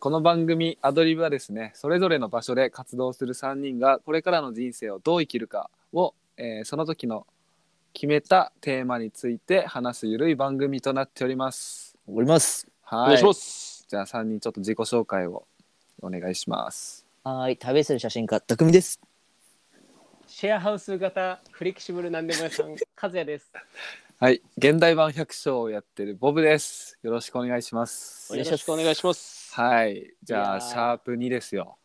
この番組アドリブはですねそれぞれの場所で活動する3人がこれからの人生をどう生きるかを、えーその時の決めたテーマについて話すゆるい番組となっております。おります。はいお願いします。じゃあ3人ちょっと自己紹介をお願いします。はーい、旅する写真家、たくみです。シェアハウス型フレキシブルなんでも屋さん、和也です。はい、現代版百姓をやってるボブです。よろしくお願いしますお。願いしますよろしくお願いします。はい、じゃあシャープ2ですよ。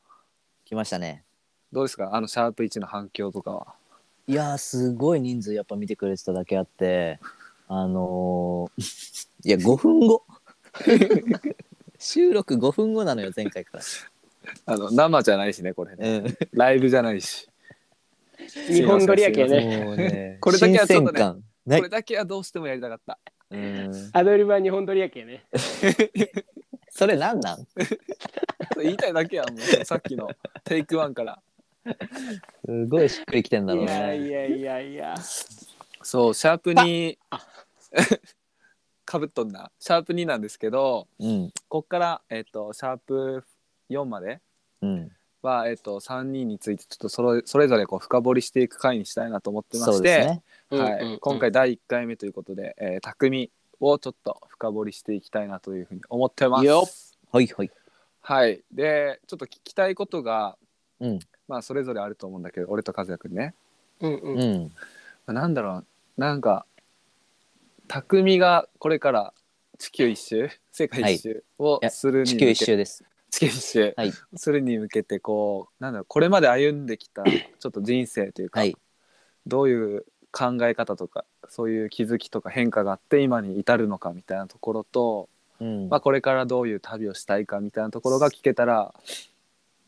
来ましたね。どうですか？あのシャープ1の反響とかは。いやー、すごい人数やっぱ見てくれてただけあって、あのー、いや、5分後。収録5分後なのよ、前回か あの生じゃないしねこれら。ね。うん。ライブじゃないし。日本撮りやけね。もうね、これだけはちょっとね新鮮感ないこれだけはどうしてもやりたかった。うん。アドリブは日本撮りやけね。それなんなん？言いたいだけやんもうさっきのテイクワンから。すごいしっくりきてんだろういやいね。やいやいや。そうシャープ2かぶっとんなシャープ2なんですけどうん。こっから、えっとシャープ4までうん。は、えっと3人についてちょっとそれそれぞれこう深掘りしていく回にしたいなと思ってまそうして、ですね。はい今回第1回目ということで、えー、匠をちょっと深掘りしていきたいなというふうに思ってます。よっはいはい。はい、でちょっと聞きたいことが、うんまあそれぞれあると思うんだけど俺と和也くんね、うんううん。ん。まあなんだろうなんか匠がこれから地球一周世界一周をするに地向け球一周です。地球一周はい。するに向けてこうなんだろうこれまで歩んできたちょっと人生というか、はい。どういう考え方とかそういう気づきとか変化があって今に至るのかみたいなところと、うんまあ、これからどういう旅をしたいかみたいなところが聞けたら、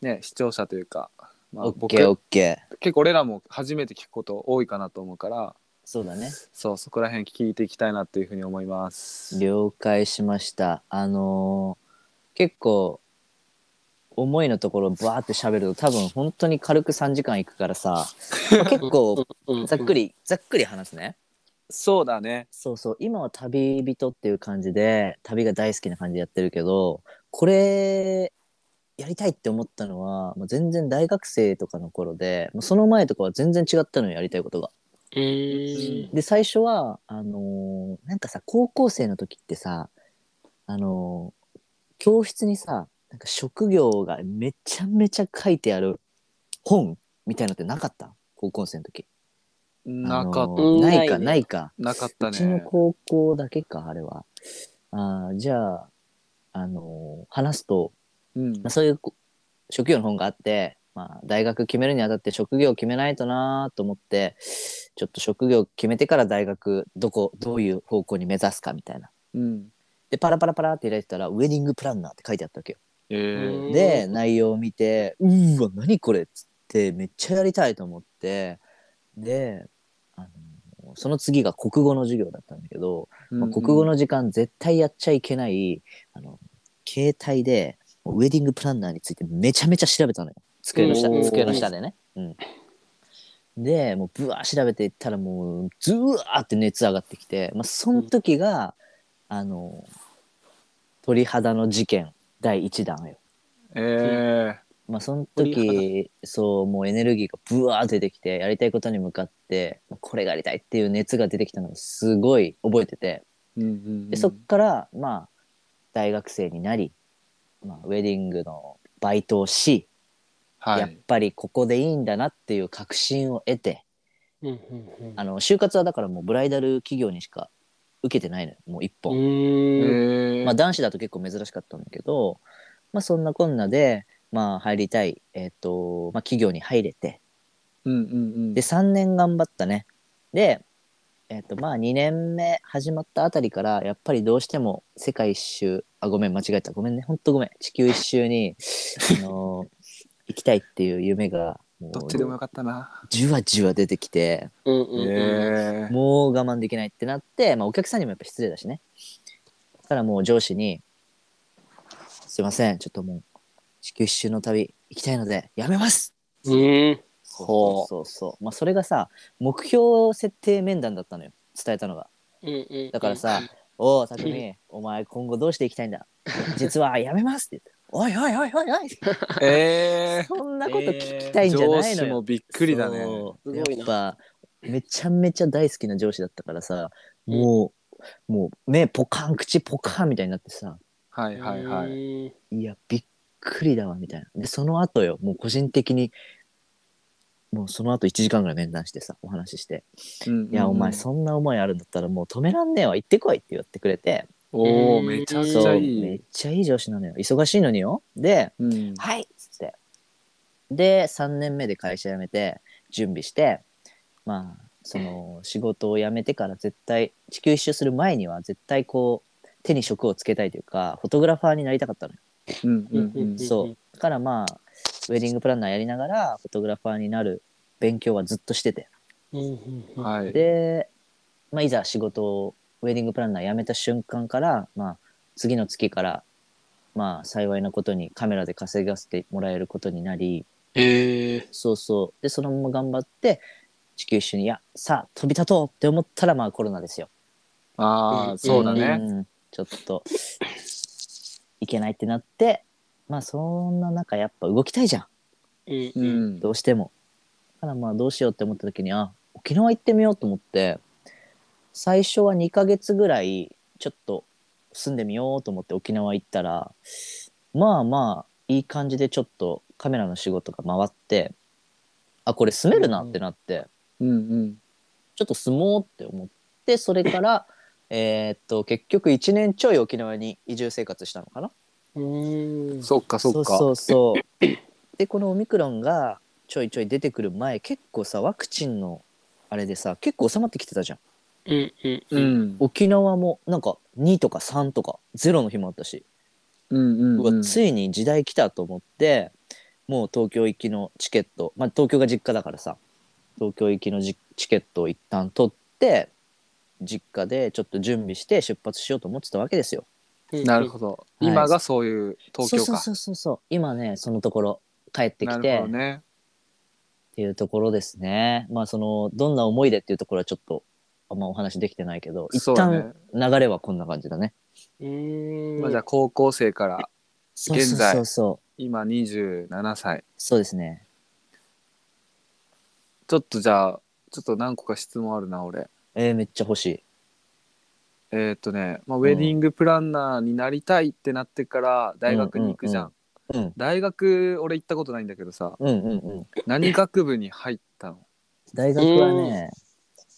ね、視聴者というか、まあ。結構俺らも初めて聞くこと多いかなと思うからそうだね。そうそこら辺聞いていきたいなというふうに思います。了解しました。あのー結構思いのところバーって喋ると多分本当に軽く3時間いくからさまあ 結構うんざっく。りざっくり話すね。そうだねそうそう今は旅人っていう感じで旅が大好きな感じでやってるけどこれやりたいって思ったのはもう全然大学生とかの頃でもうその前とかは全然違ったのよやりたいことが。うーん。で最初はあのーなんかさ高校生の時ってさあのー教室にさなんか職業がめちゃめちゃ書いてある本みたいのってなかった？高校生の時。なかっあのうーないかん。ないか。なかったうちのね。高校だけかあれは。あーじゃああのー話すと、うん。まあ、そういうこ職業の本があって、まあ、大学決めるにあたって職業を決めないとなと思ってちょっと職業決めてから大学どこどういう方向に目指すかみたいな。うん。でパラパラパラって開いてたらウェディングプランナーって書いてあったわけよで内容を見てうーわ何これっつってめっちゃやりたいと思ってであのその次が国語の授業だったんだけど、まあ、国語の時間絶対やっちゃいけないあの携帯でウェディングプランナーについてめちゃめちゃ調べたのよ。机の下机の下でね。うん、でもうブワー調べていったらもうズワーって熱上がってきて、まあ、その時が、あの鳥肌の事件第1弾よ。えまあその鳥時そうもうエネルギーがブワー出てきてやりたいことに向かってこれがやりたいっていう熱が出てきたのがすごい覚えてて。ーうんうんうん。でそっからまあ大学生になり、まあ、ウェディングのバイトをし、やっはいぱりここでいいんだなっていう確信を得てうんうんうん。あの就活はだからもうブライダル企業にしか受けてないのよもう一う本。えー。ん。ーまあ、男子だと結構珍しかったんだけど、まあ、そんなこんなで、まあ、入りたい、えっとまあ、企業に入れて。うんうんうん。で3年頑張ったね。で、えっとまあ、2年目始まったあたりからやっぱりどうしても世界一周あごめん間違えた。ごめんね。ほんとごめん。地球一周に、あのー 行きたいっていう夢がもどっちでもようかったな。じわじわ出てきてうんうんうん。えーもう我慢できないってなって、まあ、お客さんにもやっぱ失礼だしね。だからもう上司に、すいません、ちょっともう、地球一周の旅行きたいので、やめますうーん。ほうそうそう。まあ、それがさ、目標設定面談だったのよ。伝えたのが。うんうん。だからさ、おお、匠、お前今後どうしていきたいんだ実はやめますって言って。おいおいおいおいおい。えそんなこと聞きたいんじゃ上ないのよ。司もびっくりだね。そうすごいな。やっぱめちゃめちゃ大好きな上司だったからさもう、もう目ポカン口ポカンみたいになってさ。はいはいはい。い。いやびっくりだわみたいな。でその後よもう個人的にもうその後1時間ぐらい面談してさお話しして。うん「いやお前そんな思いあるんだったらもう止めらんねえわ行ってこい」って言ってくれておおめちゃくちゃいい。めっちゃいい上司なのよ。忙しいのによ。でうん。はいっつって。で3年目で会社辞めて準備してまあその仕事を辞めてから絶対地球一周する前には絶対こう手に職をつけたいというかフォトグラファーになりたかったのよ、うんうんうんそう。だからまあウェディングプランナーやりながらフォトグラファーになる勉強はずっとしてて。はいで、まあ、いざ仕事をウェディングプランナー辞めた瞬間から、まあ、次の月から、まあ、幸いなことにカメラで稼がせてもらえることになり、ええ。そうそう。で、そのまま頑張って、地球一緒に、いや、さあ、飛び立とうって思ったら、まあ、コロナですよ。ああそうだねんちょっと、いけないってなって、まあ、そんな中、やっぱ動きたいじゃん。う。んどうしても。だからまあどうしようって思った時にあ沖縄行ってみようと思って最初は2ヶ月ぐらいちょっと住んでみようと思って沖縄行ったらまあまあいい感じでちょっとカメラの仕事が回ってあこれ住めるなってなって、うんうん。ちょっと住もうって思ってそれから えーっと結局1年ちょい沖縄に移住生活したのかな。うん。そっかそっか。そうそうそう。でこのオミクロンがちょいちょい出てくる前結構さワクチンのあれでさ結構収まってきてたじゃんうんうんううん。ん沖縄もなんか2とか3とか0の日もあったし、うんうんうわついに時代来たと思ってもう東京行きのチケットまあ東京が実家だからさ東京行きのじチケットを一旦取って実家でちょっと準備して出発しようと思ってたわけですよ。なるほど。い。今がそういう東京か。そうそうそうそう今ねそのところ帰ってきなてるほどね。っていうところですね。まあそのどんな思いでっていうところはちょっとあんまお話できてないけど一旦流れはこんな感じだね。うん。まあじゃあ高校生から現在そうそうそう今27歳そうですね。ちょっとじゃあちょっと何個か質問あるな俺えー、めっちゃ欲しい。えーっとね、まあ、ウェディングプランナーになりたいってなってから大学に行くじゃん,、うん大学俺行ったことないんだけどさうんうんうん。何学部に入ったの？大学はね、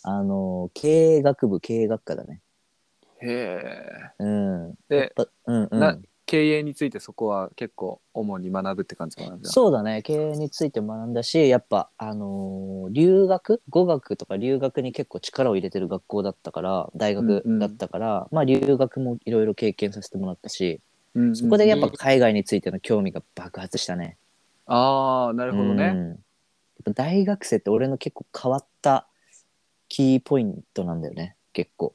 あの経営学部経営学科だね。へえうん。やっでぱうんう。なん経営についてそこは結構主に学ぶって感じかなじゃあそうだね経営について学んだしやっぱあのー留学？語学とか留学に結構力を入れてる学校だったから大学だったから、まあ留学もいろいろ経験させてもらったしうんうんそこでやっぱ海外についての興味が爆発したね。ああなるほどね、うんやっぱ大学生って俺の結構変わったキーポイントなんだよね結構。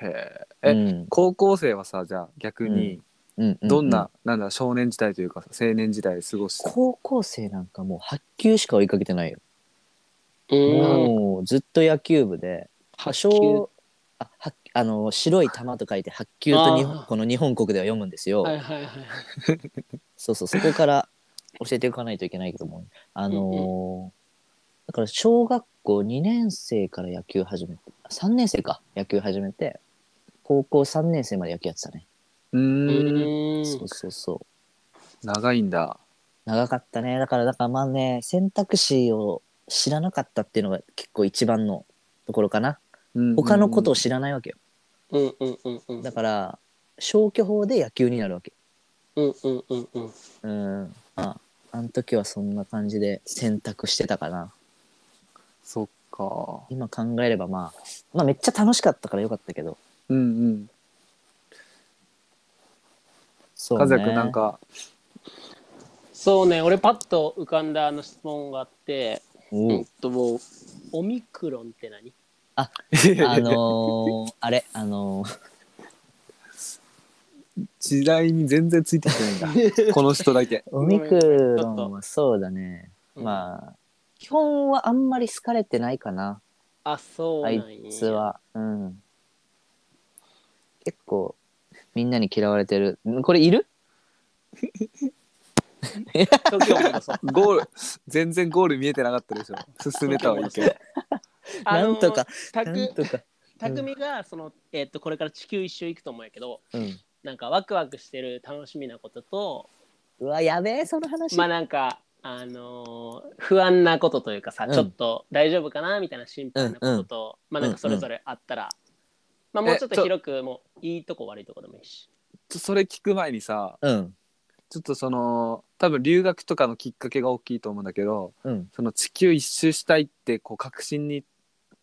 へええ、うん高校生はさじゃあ逆にうんうんどんな、なんだ少年時代というかさ青年時代過ごした？高校生なんかもう発球しか追いかけてないよ。うん。もうずっと野球部で発球小あはあの白い球と書いて白球と日あー本この日本国では読むんですよ。はいはいはい。そうそうそこから教えていかないといけないけどもあのーだから小学校2年生から野球始めて3年生か野球始めて高校3年生まで野球やってたね。うーんうん。そうそうそう。長いんだ長かったね。だから、だからまあね、選択肢を知らなかったっていうのが結構一番のところかな。他のことを知らないわけよ。うんうんうんうん。だから、消去法で野球になるわけ。うんうんうんうん。うん。まあ、あの時はそんな感じで選択してたかな。そっか今考えればまあ、まあめっちゃ楽しかったからよかったけど。うんうんそうね。和也くんなんかそうね、俺パッと浮かんだあの質問があって、おうえっともうオミクロンって何？あのー、あれ、あのー、時代に全然ついてきてないんだこの人だけ オミクロンはそうだね。うんまあ、基本はあんまり好かれてないかな。あ、そうなあんや。いつは。うん。結構、みんなに嫌われてる。んこれいる？時を戻そう ゴール全然ゴール見えてなかったでしょ進めたはいいけどなんとかたなんとか匠がその、えっとこれから地球一周行くと思うんやけどうんなんかワクワクしてる楽しみなこととうわやべえその話まあなんかあのー不安なことというかさ、うん。ちょっと大丈夫かなみたいな心配なことと、まあなんかそれぞれあったら、まあもうちょっえちょと広くもういいとこ悪いとこでもいいし。ちょそれ聞く前にさうん。ちょっとその多分留学とかのきっかけが大きいと思うんだけどうん。その地球一周したいってこう確信に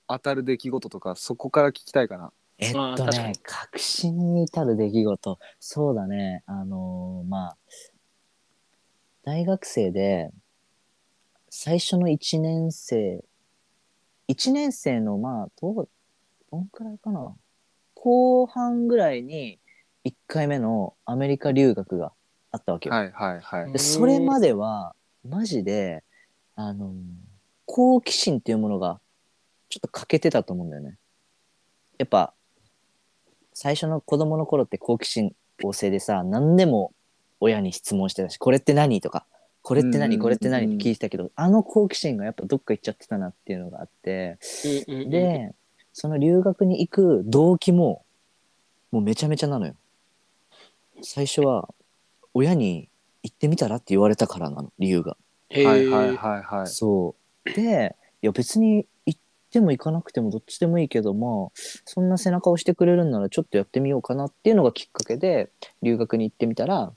当たる出来事とかそこから聞きたいかな。えっと確かに。ね確信に至る出来事。そうだね。あのーまあ大学生で最初の1年生1年生のまあどうどんくらいかな後半ぐらいに1回目のアメリカ留学があったわけよ。はいはいはいでそれまではマジであの好奇心っていうものがちょっと欠けてたと思うんだよね。やっぱ最初の子供の頃って好奇心旺盛でさ何でも親に質問してたしこれって何とかこれって何これって何って聞いてたけどあの好奇心がやっぱどっか行っちゃってたなっていうのがあってうんうんうん。でその留学に行く動機ももうめちゃめちゃなのよ。最初は親に行ってみたらって言われたからなの理由が。はいはいはいはい。そう。でいや別に行っても行かなくてもどっちでもいいけどまあそんな背中を押してくれるんならちょっとやってみようかなっていうのがきっかけで留学に行ってみたら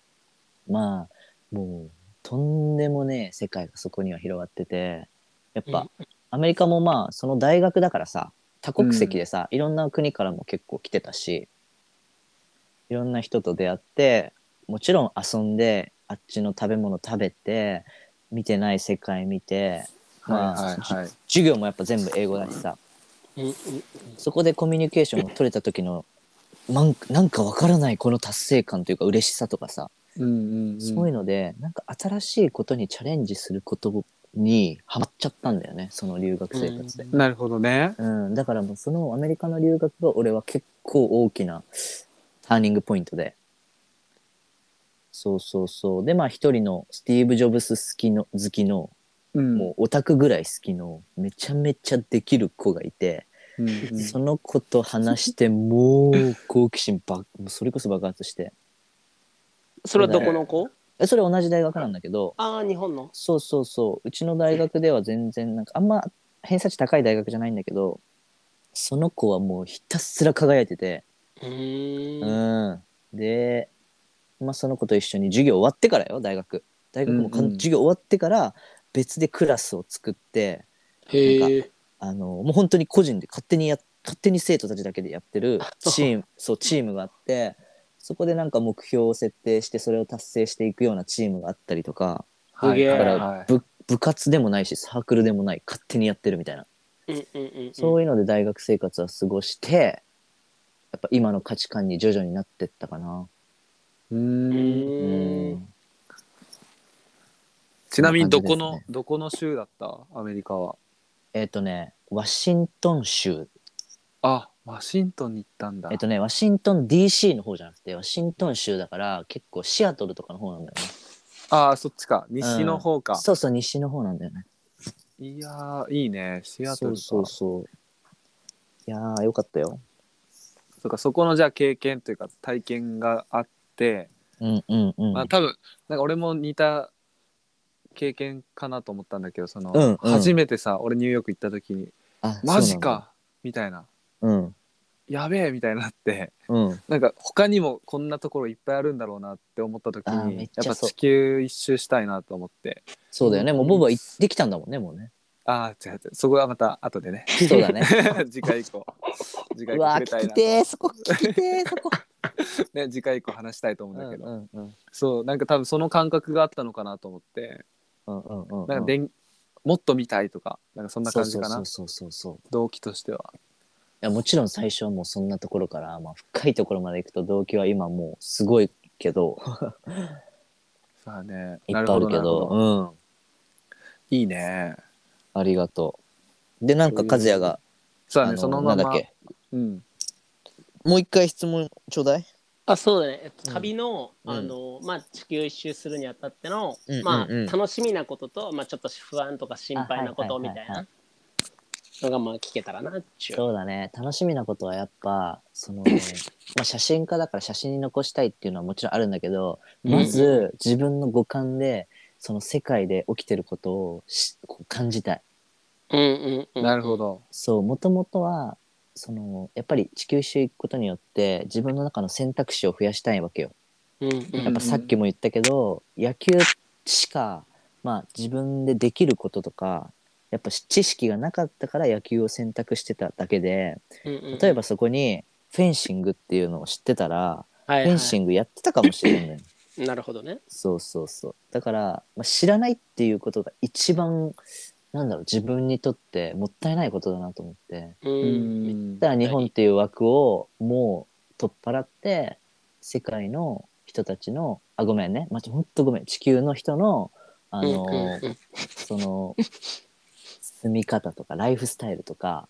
まあもうとんでもねえ世界がそこには広がっててやっぱ、アメリカもまあその大学だからさ多国籍でさ、いろんな国からも結構来てたしいろんな人と出会ってもちろん遊んであっちの食べ物食べて見てない世界見てまあはいはいはい。授業もやっぱ全部英語だしさ。そこでコミュニケーションを取れた時のなんなんかわからないこの達成感というか嬉しさとかさ、うんうんうん。そういうのでなんか新しいことにチャレンジすることにハマっちゃったんだよねその留学生活で、なるほどね。うん。だからもうそのアメリカの留学が俺は結構大きなターニングポイントで。そうそうそう。でまあ一人のスティーブ・ジョブス好きの好きのうん。もうオタクぐらい好きのめちゃめちゃできる子がいて、うんうん。その子と話してもう好奇心ばもうそれこそ爆発してそれはどこの子？えそれ同じ大学なんだけど。ああ日本の？そうそうそう。うちの大学では全然なんかあんま偏差値高い大学じゃないんだけどその子はもうひたすら輝いてて。うん。んで、まあ、その子と一緒に授業終わってからよ大学。大学もかんうんうん授業終わってから別でクラスを作ってあのもう本当に個人で勝手にや勝手に生徒たちだけでやってるチームそうチームがあってそこでなんか目標を設定してそれを達成していくようなチームがあったりとかはいはいはい。ら部部活でもないしサークルでもない勝手にやってるみたいな、そういうので大学生活は過ごしてやっぱ今の価値観に徐々になってったかな。ううん。ちなみにどこそんな感じですね。のどこの州だった？アメリカは。えっ、とねワシントン州。あワシントンに行ったんだえっ、とねワシントン DC の方じゃなくてワシントン州だから結構シアトルとかの方なんだよね。ああそっちか西の方か、そうそう西の方なんだよね。いやーいいねシアトルかそうそうそう。いやーよかったよ。そうかそこのじゃあ経験というか体験があって、うんうんうん。まあ多分なんか俺も似た経験かなと思ったんだけどその、うんうん初めてさ俺ニューヨーク行った時にあマジかみたいなそうなん。だやべえみたいになってうん。うん。なんか他にもこんなところいっぱいあるんだろうなって思った時あーめにっちゃそう。やっぱ地球一周したいなと思って。そうだよね。もうボブは行ってきたんだもんね、もうね。ああ違う違う。そこはまた後でね。そうだね。次回以降。次回以降うわー聞き触れたいなてー。そこ聞きてー。そこ。ね次回以降話したいと思うんうんだけど、うんうんそうなんか多分その感覚があったのかなと思って。うんうんうんうん。なんかでん、もっと見たいとかなんかそんな感じかな。そうそうそうそうそう。い動機としてはやもちろん最初はもうそんなところから、まあ、深いところまで行くと動機は今もうすごいけど さあね いっぱいあるけなどほうん。いいね。ありがとう。でなんか和也がそうだねそのままなんだっけ？うん。もう一回質問ちょうだい？あそうだね、えっと、うん。旅の,、うん。あのまあ、地球一周するにあたっての、うんうんうん。まあ、楽しみなことと、まあ、ちょっと不安とか心配なことあはいはいはいはいみたい。なのがまあ聞けたらなっちゅう。そうだね楽しみなことはやっぱその、まあ、写真家だから写真に残したいっていうのはもちろんあるんだけどまず自分の五感でその世界で起きてることをしこう感じたい。うんうんうん、なるほど。そうもともとはそのやっぱり地球一周行くことによって自分の中の選択肢を増やしたいわけよ。うんうんやっぱさっきも言ったけど、野球しか、まあ、自分でできることとかやっぱ知識がなかったから野球を選択してただけでうんうん例えばそこにフェンシングっていうのを知ってたら、はいはい。フェンシングやってたかもしれない。なるほどね。そうそうそう。だから、まあ、知らないっていうことが一番なんだろう自分にとってもったいないことだなと思って。ううん。んだから日本っていう枠をもう取っ払って世界の人たちのあごめんね。まほんとごめん。地球の人のあの、うんうん。その住み方とかライフスタイルとか。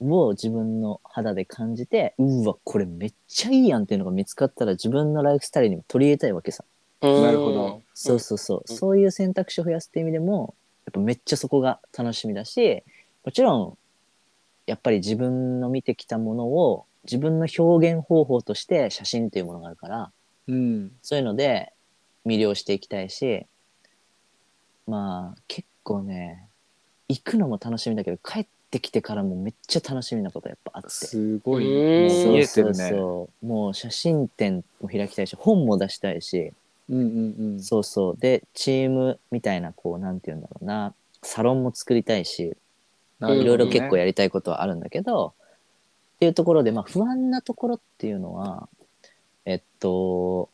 を自分の肌で感じてうわこれめっちゃいいやんっていうのが見つかったら自分のライフスタイルにも取り入れたいわけさ。うんなるほどそうそうそう、うんそういう選択肢を増やすって意味でもやっぱめっちゃそこが楽しみだしもちろんやっぱり自分の見てきたものを自分の表現方法として写真っていうものがあるからうん。そういうので魅了していきたいしまあ結構ね行くのも楽しみだけど帰ってきてからもめっちゃ楽しみなことやっぱあって。すごい。うん見えてるね。そうそうそうもう写真展も開きたいし本も出したいしうんうんうん。そうそう。で、チームみたいな、こう、なんて言うんだろうな、サロンも作りたいし、なるほどねいろいろ結構やりたいことはあるんだけど、っていうところで、まあ、不安なところっていうのは、えっと、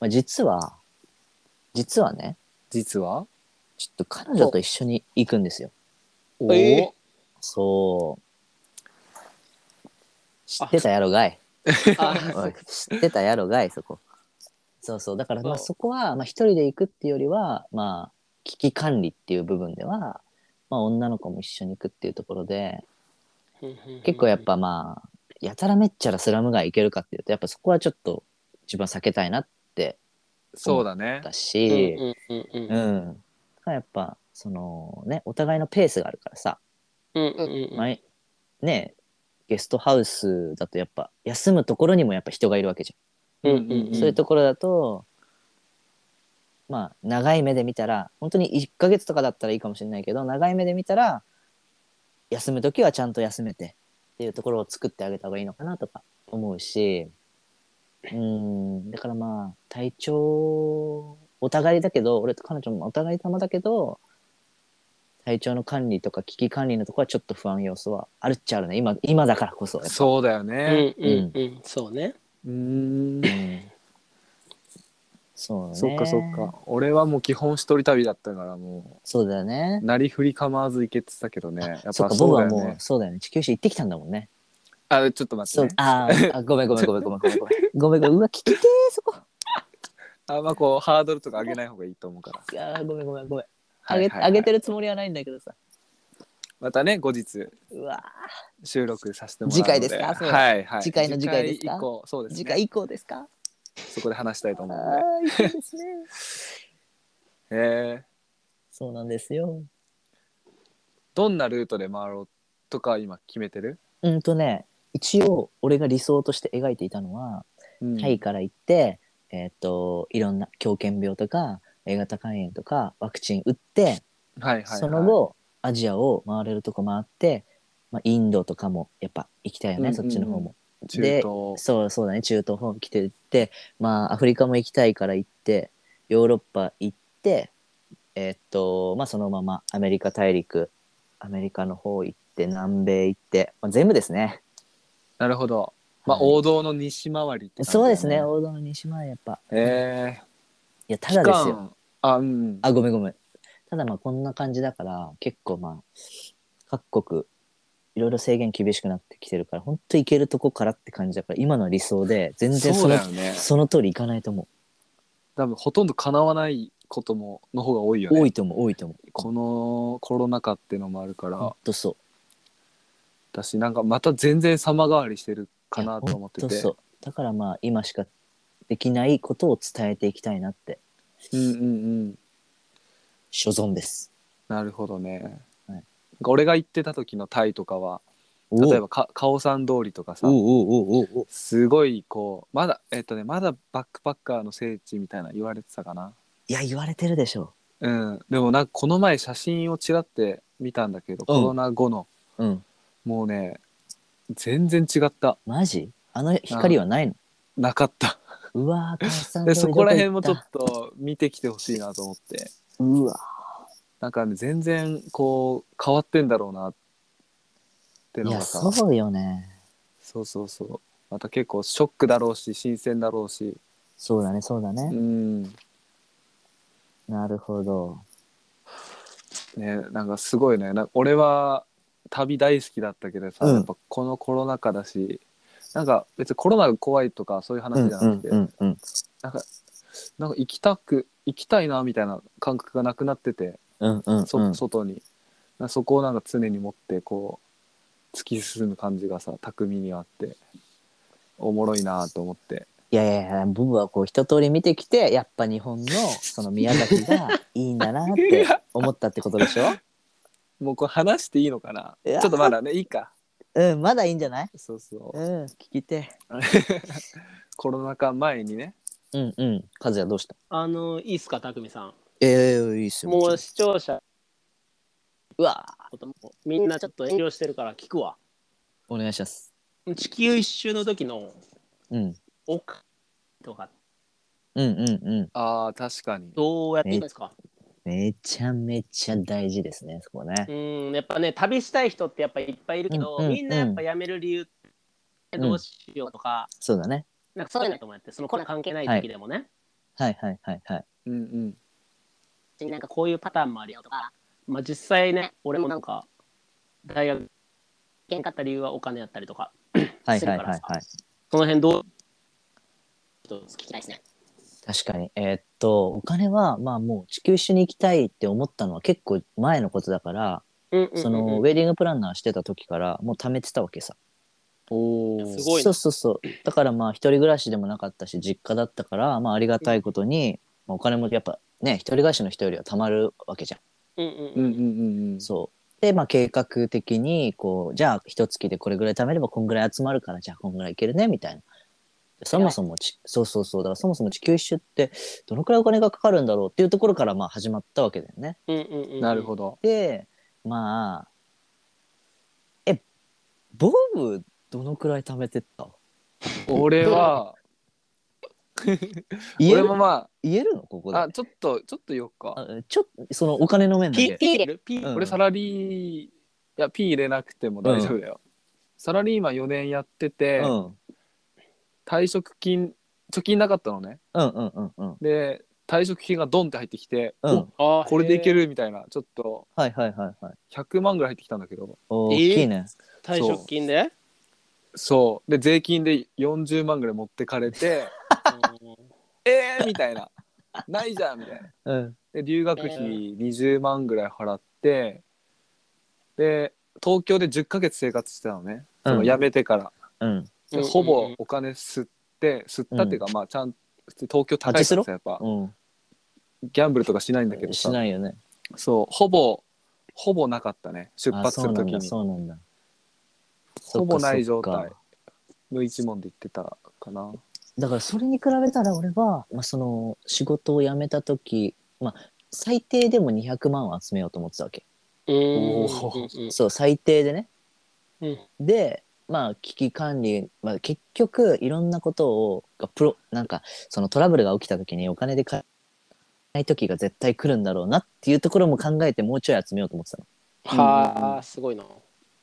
まあ、実は、実はね、実は？ちょっと彼女と一緒に行くんですよ。おえそう。知ってたやろがい。あ おい知ってたやろがい、そこ。そうそう。だから、まあ、そこは、まあ、一人で行くっていうよりは、まあ、危機管理っていう部分では、まあ、女の子も一緒に行くっていうところで、結構やっぱまあ、やたらめっちゃらスラム街行けるかっていうと、やっぱそこはちょっと自分は避けたいなってそうだねだうんし、うんうんうんうん。だからやっぱ、そのね、お互いのペースがあるからさ、うんうんうん前ね、ゲストハウスだとやっぱ、休むところにもやっぱ人がいるわけじゃん。うんうんうんそういうところだと、まあ、長い目で見たら、本当に1ヶ月とかだったらいいかもしれないけど、長い目で見たら、休む時はちゃんと休めてっていうところを作ってあげた方がいいのかなとか思うし、うん、だからまあ、体調、お互いだけど、俺と彼女もお互い様だけど、体調の管理とか危機管理のところはちょっと不安要素はあるっちゃあるね。今、今だからこそ。そうだようねんうんうんそうねうーんうんそうね。そっかそっか俺はもう基本一人旅だったからもそうだよねう。なりふり構わず行けてたけどねやっぱそっか、そうだよ僕はもうね、そうだよね。地球史行ってきたんだもんね。あちょっと待ってねあーあ、ごめんごめんごめんごめんごめんごめん。ごめんごめん。うわ、聞きて。あんまこうハードルとか上げない方がいいと思うから。いやーごめんごめんごめん。はいはいはい。上げてるつもりはないんだけどさ。またね後日うわ収録させてもらうので。次回ですか？そうはいはい。次回の次回ですか？次回以降。そうでーすね。次回以降ですか？そこで話したいとあ思うのあー、いいですね。えそうなんですよ。どんなルートで回ろうとか今決めてる、うんとね、一応、俺が理想として描いていたのは、うん。タイから行って、えーっと、いろんな狂犬病とか、A 型肝炎とか、ワクチン打って、はいはいはい、その後、アジアを回れるとこ回って、まあ、インドとかもやっぱ行きたいよね、うんそっちの方も。中で東そうそうだね、中東方来てって、まあ、アフリカも行きたいから行って、ヨーロッパ行って、えーっと、まあ、そのままアメリカ大陸、アメリカの方行って、南米行って、まあ、全部ですね。なるほどまあ、はい王道の西回りって感じだねそうですね、王道の西前やっぱ。えいや、たー、だですよ。あうんあ、ごめんごめん。ただまあこんな感じだから、結構まあ、各国、いろいろ制限厳しくなってきてるから、本当行けるとこからって感じだから、今の理想で全然そそうのだよねその通りいかないと思多分ほとんど叶わないこともの方が多いよう。ね多いと思う、多いと思う。このコロナ禍っていうのもあるから、ほんとそう。私なんかまた全然様変わりしてるかなと思ってて。そう。だからまあ今しかできないことを伝えていきたいなって。うんうんうん。所存です。なるほどね、はい。なんか俺が行ってた時のタイとかはお例えばかカオさん通りとかさおおおおおすごいこうまだえっとねまだバックパッカーの聖地みたいな言われてたかな。いや言われてるでしょう。ん。でもなんかこの前写真をちらって見たんだけど、コロナ後の。う。うん。もうね全然違った。マジ？あの光はないの？なかった。うわー、母さんでそこら辺もちょっと見てきてほしいなと思って。うわなんかね全然こう変わってんだろうなっていや、のがさ。そうよね。そうそうそう。また結構ショックだろうし新鮮だろうし。そうだね、そうだうね。ん。なるほど。ねなんかすごいね。な俺は旅大好きだったけどさ、うん。やっぱこのコロナ禍だしなんか別にコロナが怖いとかそういううん話じゃなくて、うんうんなんかなんか行きたく行きたいなみたいな感覚がなくなってて、うんうんそうん。外に。なそこをなんか常に持ってこう突き進む感じがさ巧みにあっておもろいなと思って。いやいやいや、僕はこう一通り見てきて、やっぱ日本のその宮崎がいいんだなって思ったってことでしょ？もうこれ話していいのかな？いや。ちょっとまだねいいか。うん、まだいいんじゃない？そうそう。うん、聞きて。コロナ禍前にね。うんうん。和也どうした？あのいいっすか匠さん。ええいいっすよ。もう視聴者うわこともみんなちょっと遠慮してるから聞くわ。お願いします。地球一周の時のうん。奥とか。うんうんうん。あー確かに。どうやっていいんですか？めちゃめちゃ大事ですね、そこね。うんやっぱね旅したい人ってやっぱいっぱいいるけど、うんうんみんなやっぱ辞める理由ってどうしようとか、そうだね。なんかそういうのと思ってそのコロナ関係ない時でもね、はいはいはいはい。うんうんなんかこういうパターンもあるよとか、まあ、実際ね俺もなんか大学行けんかった理由はお金やったりとかはいするからさはいはいはい。その辺どうちょっと聞きたいですね。確かに。えーっと、お金は、まあもう地球一緒に行きたいって思ったのは結構前のことだから、うんうんうんうんそのウェディングプランナーしてた時からもう貯めてたわけさ。おすごいなそうそうそう。だからまあ一人暮らしでもなかったし、実家だったから、まあありがたいことに、まあお金もやっぱね、一人暮らしの人よりは貯まるわけじゃん。うんうんうんうんうんうんそう。で、まあ計画的に、こう、じゃあ一月でこれぐらい貯めればこんぐらい集まるから、じゃあこんぐらいいけるね、みたいな。そもそもち、そうそうそう、だからそもそも地球一周ってどのくらいお金がかかるんだろうっていうところからまあ始まったわけだよね。うんうんうんうん。なるほど。で、まあ、え、ボブどのくらい貯めてった？俺は 言える？俺もま言えるの？ここで。ああちょっとちょっと言おうか。あちょっと、そのお金の面だピけ。ピ入れるピうん。俺サラリーいや P 入れなくても大丈夫だよ、サラリーマン4年やってて、うん。退職金貯金なかったのね。うんうんうんうん。で退職金がドンって入ってきて、うん。おこれでいけるるみたいなちょっと。はいはいはいはい。100万ぐらい入ってきたんだけど。大えーきいね。退職金で？そう。で税金で40万ぐらい持ってかれて えーみたいな。ないじゃんみたいな。うん。で留学費20万ぐらい払ってで東京で10ヶ月生活してたのね、そのうん。辞めてから。うん。でうんほぼお金吸って吸ったっていうか、まあちゃん普通に東京高いからさやっぱうん。ギャンブルとかしないんだけどしさないよね。そうほぼほぼなかったね出あ発する時にそうなんだ。そうなんだ。ほぼない状態無一文で言ってたかなだからそれに比べたら俺は、まあ、その仕事を辞めた時、まあ、最低でも200万を集めようと思ってたわけ。そう、最低でね。うんで、まあ、危機管理、まあ、結局、いろんなことを、がプロ、なんか、そのトラブルが起きた時にお金で買えない時が絶対来るんだろうなっていうところも考えてもうちょい集めようと思ってたの。はあすごいな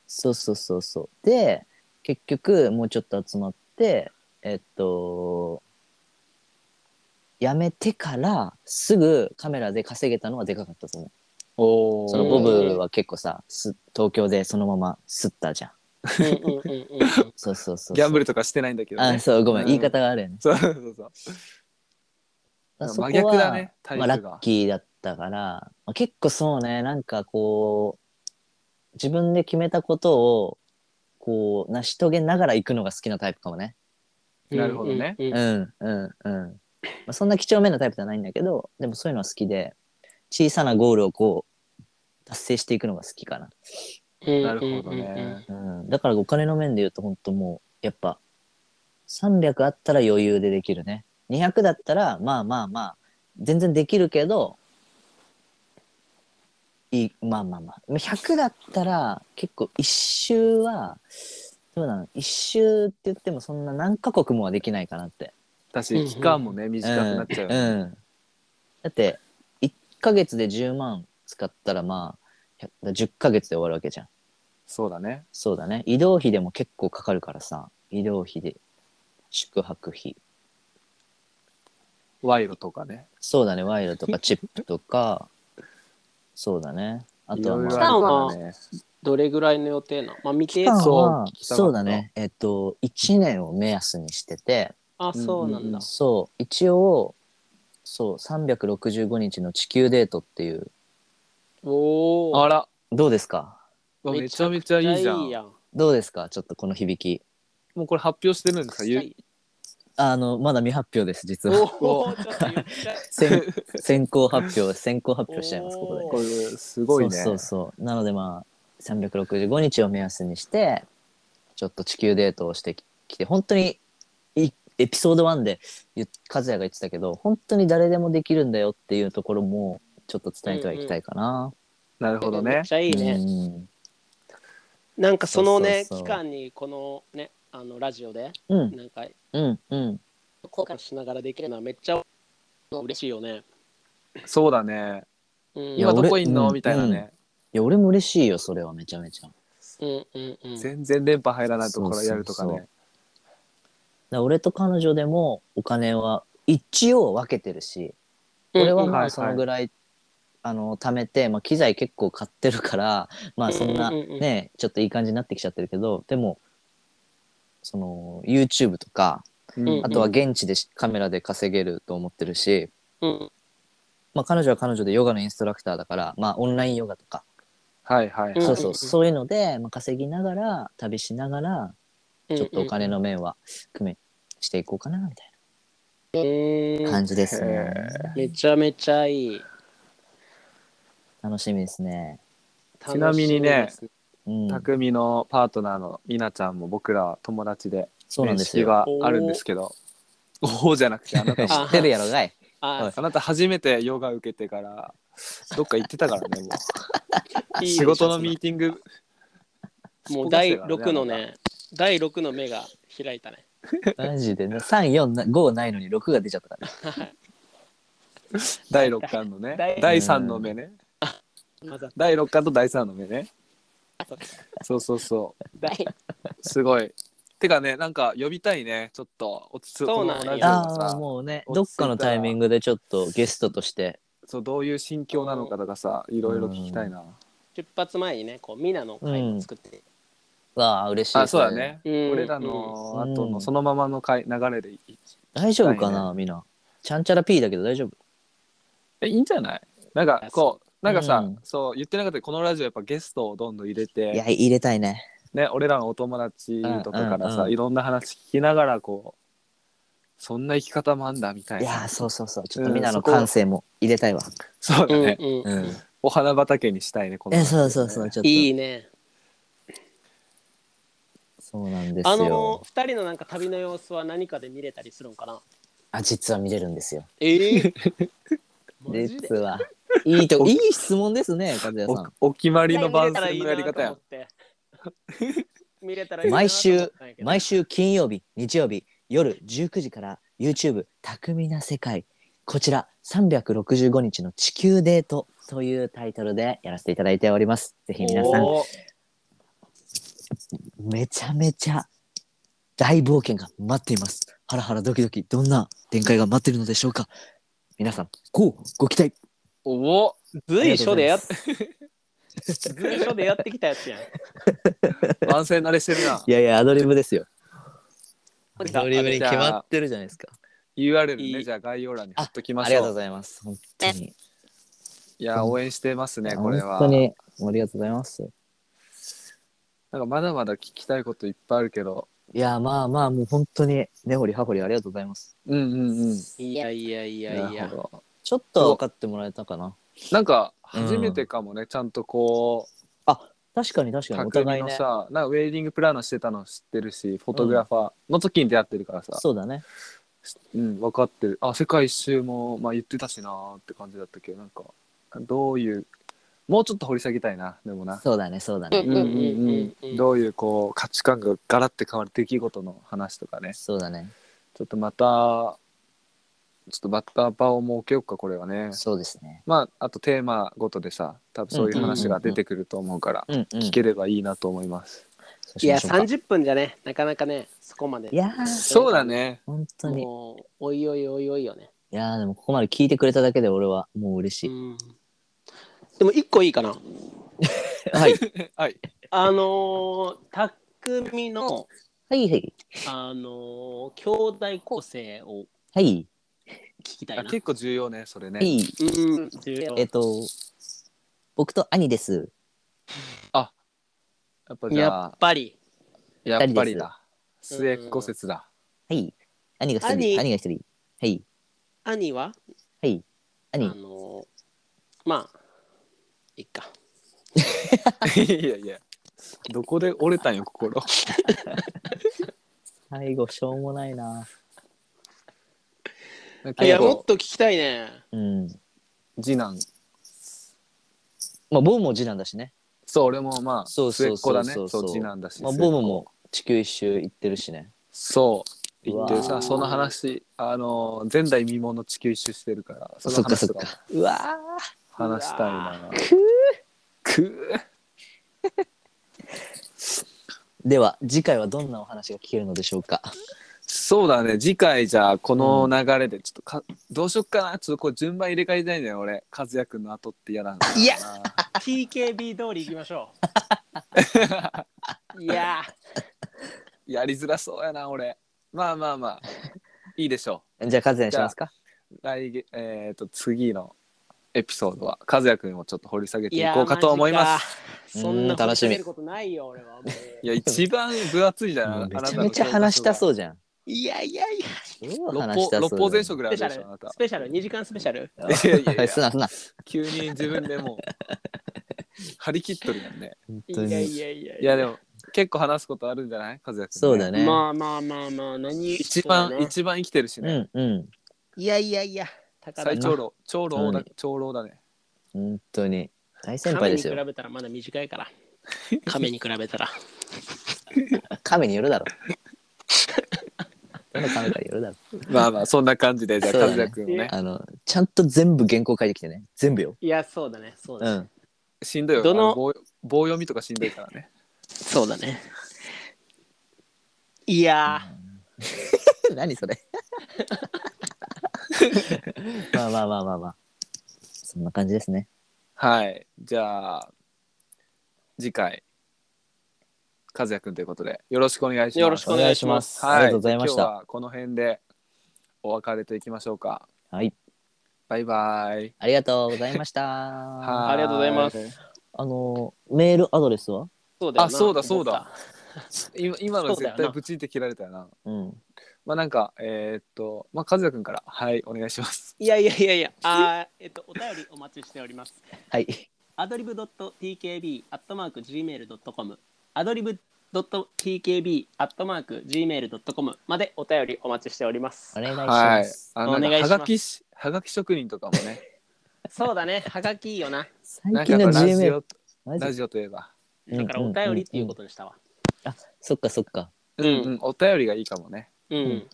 そうそうそうそう。で、結局、もうちょっと集まって、えっと、辞めてからすぐカメラで稼げたのはでかかったと思う。おそのボブは結構さ、す東京でそのまま吸ったじゃん。うんうんうんうんそうそうそう。ギャンブルルとかしてないんだけどねあ、そう、ごめん、うん言い方があるよね。そうそうそうだからそこは真逆だねタイプまあ、がラッキーだったから、まあ、結構そうね、なんかこう、自分で決めたことを、こう、成し遂げながら行くのが好きなタイプかもね。なるほどねうんうんうんうん。まあ、そんな几帳面なタイプじゃないんだけど、でもそういうのは好きで、小さなゴールをこう、達成していくのが好きかな。うんなるほどね。うん。だからお金の面で言うと、本当もう、やっぱ、300あったら余裕でできるね。200だったら、まあまあまあ、全然できるけど、いい、まあまあまあ。100だったら、結構一周は、どうなの一周って言ってもそんな何カ国もはできないかなって。私期間もね短くなっちゃううんうんだって1ヶ月で10万使ったらまあ100 10ヶ月で終わるわけじゃんそうだね。そうだね。移動費でも結構かかるからさ。移動費で。宿泊費。賄賂とかね。そうだね。賄賂とか チップとか。そうだね。あとはまあるあからね。どれぐらいの予定なの？まあ未定そうそうだね。えっと1年を目安にしてて。あそうなんだ。そう。一応そう365日の地球デートっていう。おおあら。どうですか？うわめちゃめちゃいいじゃんん。どうですか？ちょっとこの響き。もうこれ発表してるんですか？ゆあのまだ未発表です実は。おおちょっと言っちゃう。先先行発表先行発表しちゃいますここで。おこれすごいね。そうそうそう。なのでまあ365日を目安にしてちょっと地球デートをしてきて本当にいエピソード1で言和也が言ってたけど本当に誰でもできるんだよっていうところもちょっと伝えてはいきたいかな、なるほどね。めっちゃいいね、うんなんかそのねそうそうそう。期間にこのねあのラジオでうん。なんかうんうん。交換しながらできるのはめっちゃ嬉しいよね。そうだね。うん。いや今どこいんの？俺みたいなね。いや俺も嬉しいよそれはめちゃめちゃ。うんうんうん。全然連覇入らないところやるとかそうそうねだから俺と彼女でもお金は一応分けてるし俺はうん。まあそのぐらい、あの貯めて、まあ、機材結構買ってるから まあそんなうんうんうんねちょっといい感じになってきちゃってるけどでもその YouTube とかうんあとは現地でしカメラで稼げると思ってるし、うん。まあ、彼女は彼女でヨガのインストラクターだから、まあ、オンラインヨガとか、はいはいそうそうそういうので、まあ、稼ぎながら旅しながらちょっとお金の面は工面していこうかなみたいうんな感じですへね。めちゃめちゃいい。楽しみですね。ちなみにねうん、匠のパートナーのみなちゃんも僕らは友達でそうなんですあるんですけどおおじゃなくてあなたも知ってるやろ がい。ああなた初めてヨガ受けてからどっか行ってたからねもう。いい仕事のミーティング。もう第6のね、第6の目が開いたね。マジでね。3、4、5ないのに6が出ちゃったから。ね。第6巻のね。第第3の目ね第6巻と第3の目ね。そう。そうそう第。すごい。てかねなんか呼びたいね。ちょっと。落ち着そうなんや。このラジオがああ、さもうね、どっかのタイミングでちょっとゲストとして。そうどういう心境なのかとかさいろいろ聞きたいな。出発前にね、こうミナの会を作って。わあ、嬉しい。あそうだ。ね。うん。俺らの後うん。のそのままの回流れでいい。大丈夫かはな、みんな。ちゃんちゃら P だけど大丈夫？えいいんじゃない？なんかこうなんかさ、うんそう言ってなかったけどこのラジオやっぱゲストをどんどん入れいてや、入れたいね。ね俺らのお友達とかからさ、うんうんうんいろんな話聞きながらこうそんな生き方もあんだみたいないやー、そうそうそう。ちょっとうんみんなの感性も入れたいわ。うんそうだね、うんうん。お花畑にしたいねこのえ、そうそうそう。ちょっと。いいね。そうなんですあのよ。二人のなんか旅の様子は何かで見れたりするんかな？あ、実は見れるんですよ。ええ マジで？実は。いいと、いい質問ですね、和也さん。おお決まりの番宣のやり方や見れたらいいな毎週毎週金曜日、日曜日、夜19時から YouTube 巧みな世界。こちら365日の地球デートというタイトルでやらせていただいております。ぜひ皆さん、めちゃめちゃ大冒険が待っています。ハラハラドキドキ、どんな展開が待っているのでしょうか皆さん、こうご期待おお随所でやっ 随所でやってきたやつやん 番宣慣れしてるないやいや、アドリブですよ。アドリブに決まってるじゃないですか。URL ねいいじゃあ概要欄に貼っときまありがとうしょうございます。本当に。いや応援してますねこれは本当にありがとうございます。なんかまだまだ聞きたいこといっぱいあるけどいや、まあまあ、もう本当に、根掘り葉掘りありがとうございます。うんうんうんいやいやいやいやちょっとは分かってもらえたかな。なんか初めてかもね、ちゃんとこ確かに確かに、お互いね。のさ、なんかウェディングプランナーしてたの知ってるしフォトグラファーの時に出会ってるからさ、そうだね。うん、分かってるあ世界一周も、まあ、言ってたしなーって感じだったけどなんかどういうもうちょっと掘り下げたいなでもなそうだね、そうだね。うんうんうんうんどういうこう価値観がガラッて変わる出来事の話とかねそうだね。ちょっとまたちょっとまた場を設けようかこれはねそうですね。まああとテーマごとでさ多分そういう話が出てくると思うからうんうん。聞ければいいなと思います、そういやしましょうか30分じゃねなかなかねそこまでいやー、そうだね本当に。いもうおいおいおいおいよね、やー、でもここまで聞いてくれただけで俺はもう嬉しい。うん、でも一個いいかな はい。はいあのー、匠のはいはい。あのー、兄弟構成をはい。聞きたいなあ結構重要ねそれね、はい。うん重要えっと、僕と兄です。やっぱじやゃあっぱりやっぱりだす末っ子説だはい。兄が一兄人。兄が一人。はい。兄は？はい。あ兄。のー、まあいっかいやいやどこで折れたんよ心 最後、しょうもないな。いやもっと聞きたいね。うん。次男。まあ、ボブも次男だしね。そう俺もまあそう末っ子そうそうだねそうそう。そう次男だしまあ、末っ子。ボブも地球一周行ってるしね。そう言ってうわー。さその話あの前代未聞の地球一周してるからそのそっかそっか。うわ話したいな。くー。では、次回はどんなお話が聞けるのでしょうか。そうだね。次回じゃあこの流れでちょっとか、どうしよっかな。ちょっとこれ順番入れ替えたいんだよ俺。和也君の後って嫌な。んだいや TKB 通り行きましょう。いや。やりづらそうやな俺。まあまあまあ。いいでしょじゃあ、和也にしますか。う来月えっ、と次のエピソードは。和也君をちょっと掘り下げていこうかと思います。すそんなうん楽しみ。掘り下げることないよ俺は。もう。いや一番分厚いじゃん。あもうめちゃめちゃ話したそうじゃん。いやいやいや。超六話したそう法六法全書ぐらいあスペシャル。るでしょあなた。スペシャル。2時間スペシャル。いやいやいや。すなすな。急に自分でもう張り切っとるやんね。本当にいやいやいや。いやでも結構話すことあるんじゃない？和也君、ね、そうだね。まあまあまあまあ何一番、そうだね。一番生きてるしうね、んうん。いやいやいや。高田最長老。長老だうん長老だね。本当に。大先輩亀にですよ。比べたらまだ短いから。亀に比べたら。亀によるだろ。どの亀かによるだろ。まあまあそんな感じでじゃあ和そうだね也君をねあの、ちゃんと全部原稿書いてきてね。全部よ。いやそうだねそうだね、うん。しんどいよどのあ棒棒読みとかしんどいからねそうだねいや 何それ まあまあまあまあまあ。そんな感じですね。はいじゃあ次回和也君ということでよろしくお願いします。よろしくお願いします。はい。ありがとうございました。今日はこの辺でお別れといきましょうか。はい。バイバイ。ありがとうございました。はい。ありがとうございます。あの、メールアドレスは？そうだよな。あそうだそうだ。今今の絶そうだよな。対ブチって切られたよな。うん。まあなんかえーっとまあ和也君からはいお願いします。たいやいやいやいやあーえっとお便りお待ちしております。はい。アドリブ .tkb.gmail.com アドリブ .tkb.gmail.com までお便りお待ちしております。お願いしはい。ます。あのお願いします。はがきしはがき職人とかもね。そうだね。はがきいいよな。最近のなんかやっぱラジ Gmail オマジ？ラジオといえば。だからお便りっていうことにしたわ。そっかそっか。うんうん。お便りがいいかもね。うん、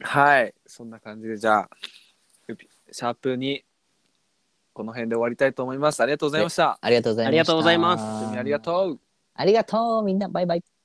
はい。そんな感じでじゃあシャープにこの辺で終わりたいと思います。ありがとうございました。ありがとうございました。ありがとうございます。ありがとう。ありがとうみんな。バイバイ。